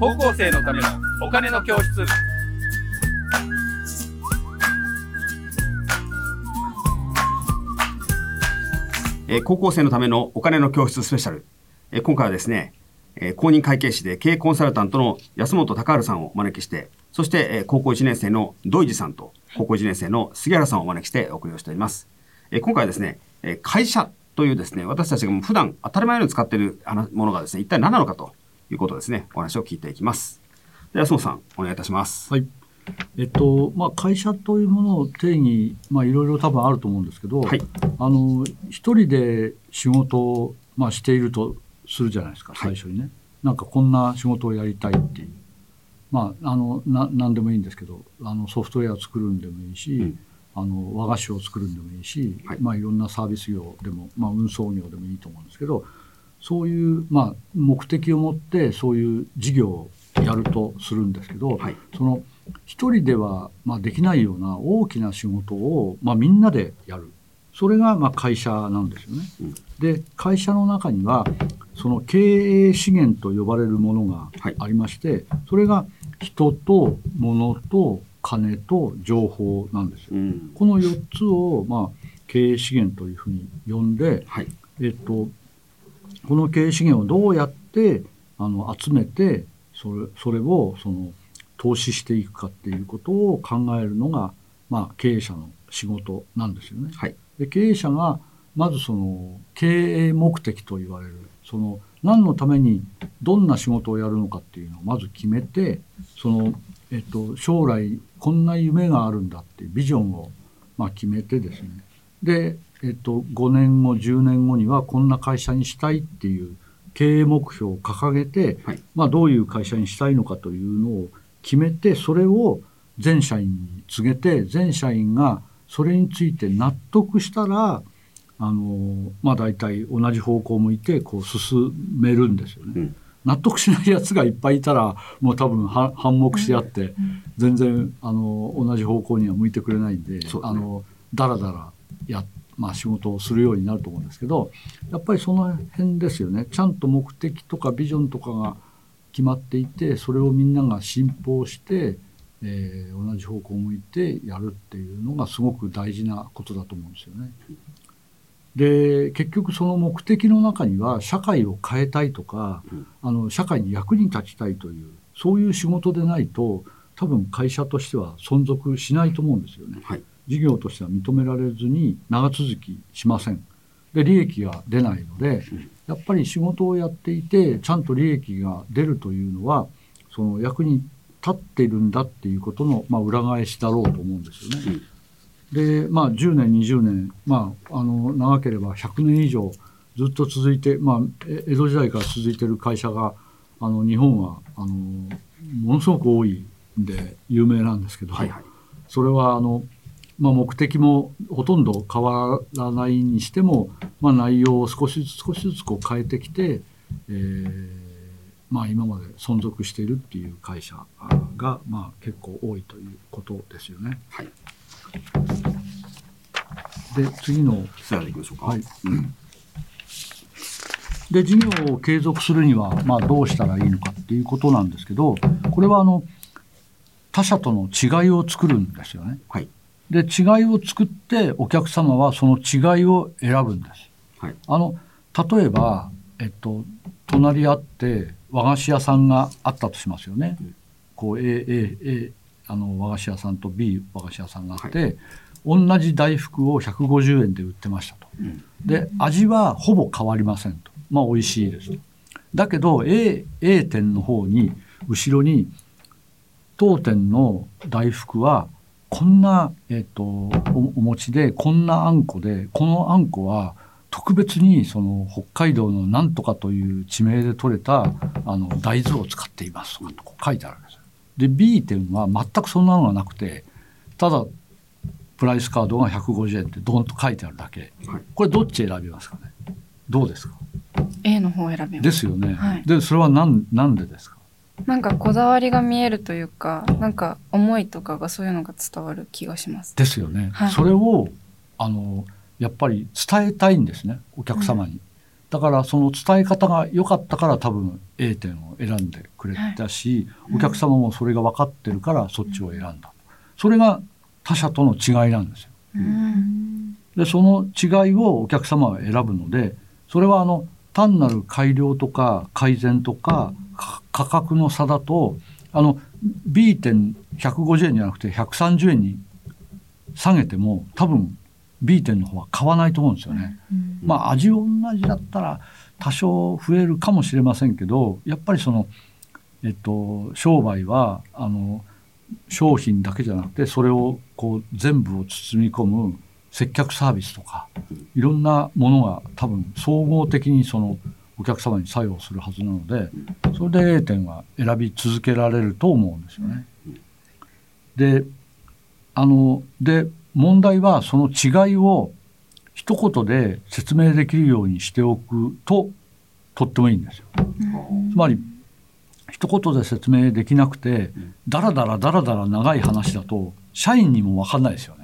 高校生のためのお金の教室えー高校生のためのお金の教室スペシャル。えー今回はですね、えー公認会計士で経営コンサルタントの安本隆治さんをお招きして、そして、えー高校1年生の土井地さんと、高校1年生の杉原さんをお招きしてお送りをしております。えー今回はですね、えー会社というですね、私たちがもう普段当たり前のように使っているあのものがですね、一体何なのかということをですね、お話を聞いていきます。で安本さん、お願いいたします。はい。えっと、まあ、会社というものを定義、まあ、いろいろ多分あると思うんですけど、はいあの、一人で仕事を、まあ、しているとするじゃないですか、はい最初にね。なんかこんな仕事をやりたいっていう。まあ、あの、な、なんでもいいんですけど、あの、ソフトウェアを作るんでもいいし、うんあの、和菓子を作るんでもいいし、はいまあ、いろんなサービス業でも、まあ、運送業でもいいと思うんですけど、そういう、まあ、目的を持って、そういう事業をやるとするんですけど、はいその一人では、まあ、できないような大きな仕事を、まあ、みんなでやるそれがまあ会社なんですよね。うんで会社の中にはその経営資源と呼ばれるものがはいありまして、それが人と物と金と情報なんですよ。うん。この4つを、まあ、経営資源というふうに呼んで、はい。えっと、この経営資源をどうやってあの集めてそれそれをその投資していくかっていうことを考えるのが、まあ、経営者の仕事なんですよね。はい。で経営者がまずその経営目的と言われるその何のためにどんな仕事をやるのかっていうのをまず決めてその、えっと、将来こんな夢があるんだっていうビジョンを、まあ、決めてですねで、えっと、5年後10年後にはこんな会社にしたいっていう経営目標を掲げて、はいまあ、どういう会社にしたいのかというのを決めてそれを全社員に告げて全社員がそれについて納得したらあのまあ大体同じ方向を向いてこう進めるんですよね。うん。納得しないやつがいっぱいいたらもう多分は反目し合って全然あの同じ方向には向いてくれないんで、あのだらだらや、まあ、仕事をするようになると思うんですけどやっぱりその辺ですよねちゃんと目的とかビジョンとかが決まっていてそれをみんなが信奉して、えー同じ方向を向いてやるっていうのがすごく大事なことだと思うんですよね。で結局その目的の中には社会を変えたいとか、うんあの社会に役に立ちたいというそういう仕事でないと多分会社としては存続しないと思うんですよね。はい。事業としては認められずに長続きしません。で利益が出ないのでうんやっぱり仕事をやっていてちゃんと利益が出るというのはその役に立っているんだっていうことの、まあ、裏返しだろうと思うんですよね。でまあ10年20年、まあ、あの長ければ100年以上ずっと続いて、まあ、え江戸時代から続いている会社があの日本はあのものすごく多いんで有名なんですけど、はい。はい。それはあの、まあ、目的もほとんど変わらないにしても、まあ、内容を少しずつ少しずつこう変えてきて、えーまあ、今まで存続しているっていう会社が、まあ、結構多いということですよね。はい。で次のさあ、行きましょうか。はいうん。で事業を継続するには、まあ、どうしたらいいのかっていうことなんですけどこれはあの他社との違いを作るんですよね。はい。で違いを作ってお客様はその違いを選ぶんです。はい。あの例えば、えっと、隣り合って和菓子屋さんがあったとしますよね。うんこう A, A, A あの和菓子屋さんと B 和菓子屋さんがあって、同じ大福を150円で売ってましたと。うん。で味はほぼ変わりませんと。まあ美味しいですと。だけど A, A 店の方に後ろに当店の大福はこんな、えっとおお餅でこんなあんこでこのあんこは特別にその北海道のなんとかという地名で取れたあの大豆を使っていますとか書いてあるんですよ。で B 店は全くそんなのがなくてただプライスカードが150円ってドンと書いてあるだけ。はい。これどっち選びますかね？どうですか？A の方を選びま。ですすよね。はいでそれはなんなんでですか？なんかこだわりが見えるというか、なんか思いとかがそういうのが伝わる気がします。ですよね。はいそれをあのやっぱり伝えたいんですねお客様に。だからその伝え方が良かったから多分 A 点を選んでくれたし、お客様もそれが分かってるからそっちを選んだ。それが他社との違いなんですよ。うんでその違いをお客様は選ぶのでそれはあの単なる改良とか改善とかか価格の差だとあの B 点150円じゃなくて130円に下げても多分 B 点の方は買わないと思うんですよね。まあ味同じだったら多少増えるかもしれませんけどやっぱりその、えっと、商売はあの商品だけじゃなくてそれをこう全部を包み込む接客サービスとかいろんなものが多分総合的にそのお客様に作用するはずなのでそれで A 点は選び続けられると思うんですよね。であので問題はその違いを一言で説明できるようにしておくととってもいいんですよ。つまり一言で説明できなくてだらだらだらだら長い話だと社員にも分かんないですよね。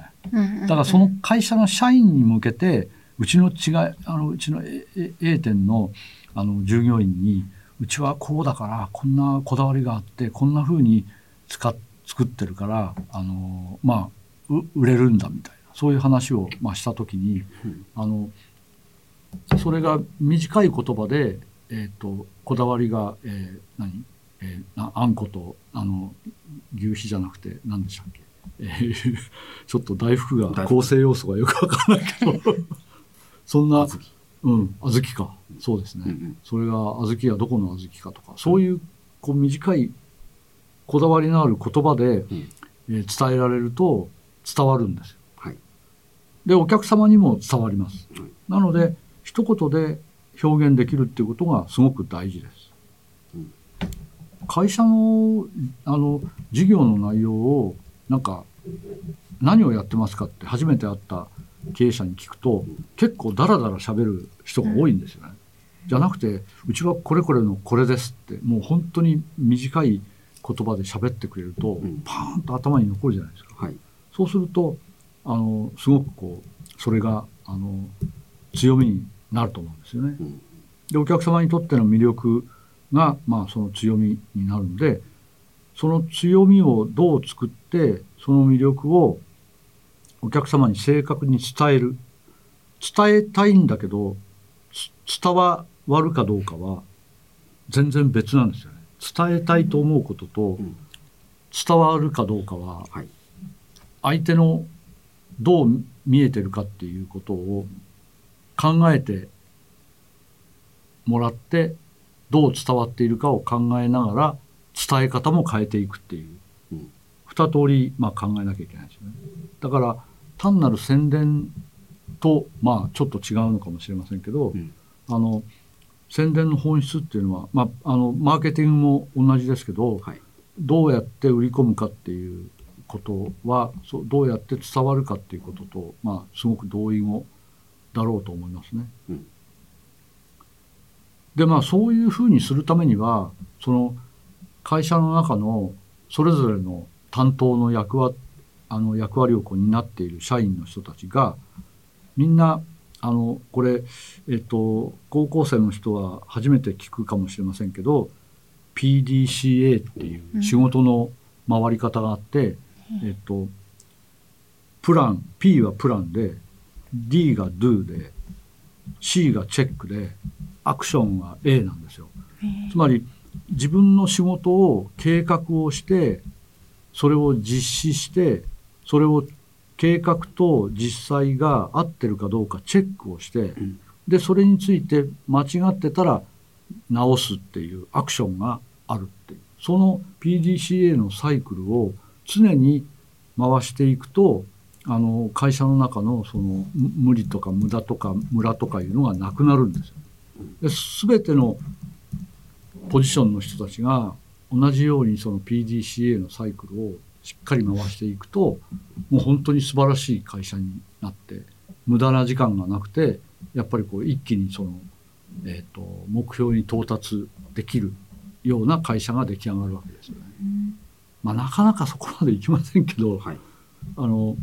だからその会社の社員に向けてうちの違いあのうちの A, A 店のあの従業員にうちはこうだからこんなこだわりがあってこんな風に使っ作ってるからあのまあう売れるんだみたいなそういう話を、まあ、した時にあのそれが短い言葉で、えー、とこだわりが、えー何？えーなあんことあの牛皮じゃなくて何でしたっけ、え ーちょっと大福が構成要素がよくわからないけど。そんなうん小豆か。そうですね、うんうん。それが小豆はどこの小豆かとかそういうこう短いこだわりのある言葉で、うん。えー伝えられると伝わるんですよ。はい。でお客様にも伝わります。はい。なので一言で表現できるっていうことがすごく大事です。うん。会社のあの事業の内容をなんか何をやってますかって初めて会った経営者に聞くと結構ダラダラ喋る人が多いんですよね。じゃなくてうちはこれこれのこれですってもう本当に短い言葉で喋ってくれると、んパーンと頭に残るじゃないですか。はいそうするとあのすごくこうそれがあの強みになると思うんですよね。うんでお客様にとっての魅力が、まあ、その強みになるのでその強みをどう作ってその魅力をお客様に正確に伝える。伝えたいんだけどつ伝わるかどうかは全然別なんですよね。伝えたいと思うこととうん。伝わるかどうかははい。相手のどう見えてるかっていうことを考えてもらってどう伝わっているかを考えながら伝え方も変えていくっていう。うん。二通りまあ考えなきゃいけないですよね。だから単なる宣伝とまあちょっと違うのかもしれませんけど、うん。あの宣伝の本質っていうのは、まあ、あのマーケティングも同じですけど、はい。どうやって売り込むかっていうことはそうどうやって伝わるかっていうことと、まあ、すごく同意語だろうと思いますね。うん。でまあそういうふうにするためにはその会社の中のそれぞれの担当の役割あの役割をこう担っている社員の人たちがみんなあのこれ、えっと、高校生の人は初めて聞くかもしれませんけど PDCA っていう仕事の回り方があって、えっと、プラン P はプランで D が Do で C がチェックでアクションは A なんですよ。つまり自分の仕事を計画をしてそれを実施してそれを計画と実際が合ってるかどうかチェックをして、ん。でそれについて間違ってたら直すっていうアクションがあるっていう。その PDCA のサイクルを常に回していくとあの会社の中のそのむ無理とか無駄とかムラとかいうのがなくなるんですよ。で全てのポジションの人たちが同じようにその PDCA のサイクルをしっかり回していくともう本当に素晴らしい会社になって無駄な時間がなくてやっぱりこう一気にその、えー、と目標に到達できるような会社が出来上がるわけですよね。まあ、なかなかそこまでいきませんけど、はい。あの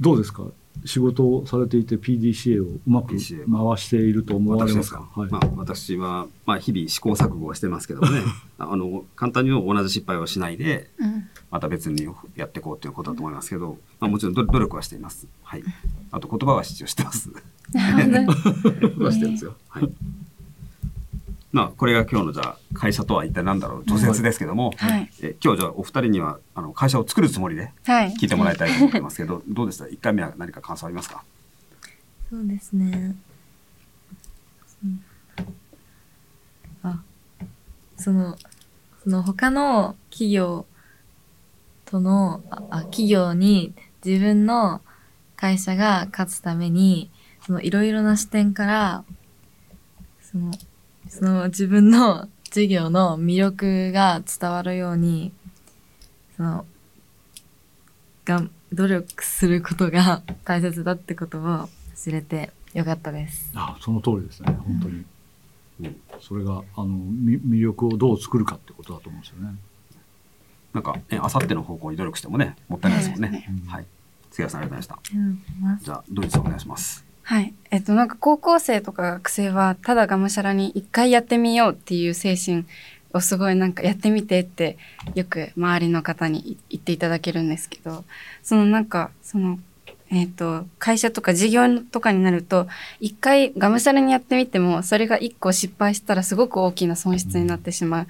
どうですか？仕事をされていて PDCA をうまく回していると思われますか？はい、かまあ、私は、まあ、日々試行錯誤をしてますけどもね あの簡単に同じ失敗をしないでうんまた別にやっていこうということだと思いますけど、まあ、もちろん努努力はしています。はい。あと言葉は必要してます。してるん ですよ。はい。まあこれが今日のじゃあ会社とは一体何だろう？除雪ですけども、はい。え今日じゃあお二人にはあの会社を作るつもりで？はい。聞いてもらいたいと思ってますけど、どうでした一回目は何か感想ありますか？そうですね。うん。あ、その、その他の企業との、あ、あ企業に自分の会社が勝つために、そのいろいろな視点から、その、その自分の事業の魅力が伝わるように、その、がん努力することが 大切だってことを知れてよかったです。あその通りですね本当に、うんそれがあのみ魅力をどう作るかってことだと思うんですよねなんかねあさっての方向に努力してもねもったいないですもんね。はい。杉谷さんありがとうございました。うん、じゃあドイツさんお願いします。はい。えっと、なんか高校生とか学生は、ただがむしゃらに一回やってみようっていう精神をすごいなんかやってみてって、よく周りの方に言っていただけるんですけど、そのなんか、その、えっと、会社とか事業とかになると、一回がむしゃらにやってみても、それが一個失敗したらすごく大きな損失になってしまう。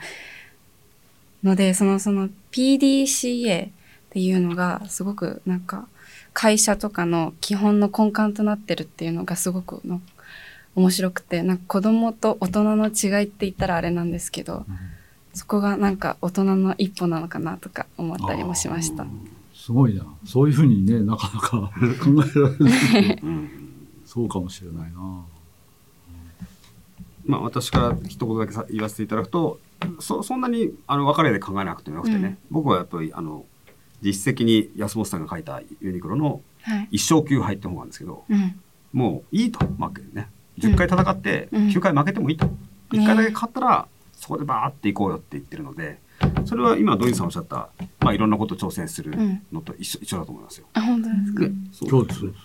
ので、その、その PDCA っていうのが、すごくなんか、会社とかの基本の根幹となってるっていうのがすごくの面白くてなんか子供と大人の違いって言ったらあれなんですけど、そこがなんか大人の一歩なのかなとか思ったりもしました。すごいな。そういうふうにねなかなか 考えられるうん。そうかもしれないな。まあ私から一言だけさ言わせていただくと、そそんなにあの別れで考えなくてもよくてね、うん。僕はやっぱりあの実績に安本さんが書いたユニクロのはい。一生球杯って本があるんですけど、うん。もういいと負けね。10回戦ってうん9回負けてもいいと。1回だけ勝ったらそこでバーっていこうよって言ってるので、それは今ドイツさんおっしゃった、まあいろんなこと挑戦するのと一緒,、一緒だと思いますよ。あ、本当ですか？ね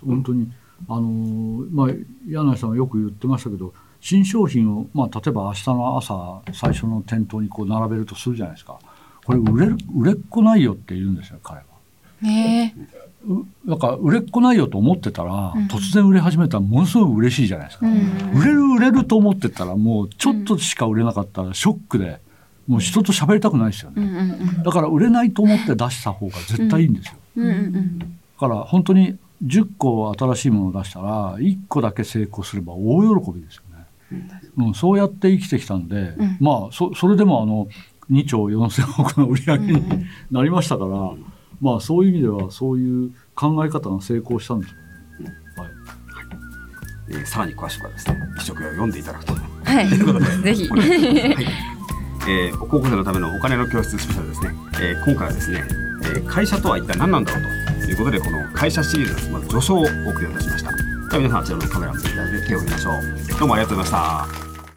本当にあのーまあ柳井さんはよく言ってましたけど新商品を、まあ、例えば明日の朝最初の店頭にこう並べるとするじゃないですかこれ売れる売れっ子ないよって言うんですよ彼は。ねんか売れっ子ないよと思ってたら、うん突然売れ始めたらものすごい嬉しいじゃないですか、うん売れる売れると思ってたらもうちょっとしか売れなかったらショックでもう人と喋りたくないですよえ。うね、んうんうん。だから売れないと思って出した方が絶対いいんですよ、うんうんうん。だから本当に10個新しいものを出したら1個だけ成功すれば大喜びですよね、うん、そうやって生きてきたんで、うんまあそそれでもあの2兆4,000億の売り上げにうんうんなりましたから、まあそういう意味ではそういう考え方が成功したんですよね。はいえーさらに詳しくはですね、一食を読んでいただくと。はいということで。ぜひはい。えー高校生のためのお金の教室スペシャルですね。えー今回はですね、えー会社とは一体何なんだろうということで、この会社シリーズ。まず序章をお送りいたしました。では皆さん、あちらのカメラを見ていただいて手を振りましょう。どうもありがとうございました。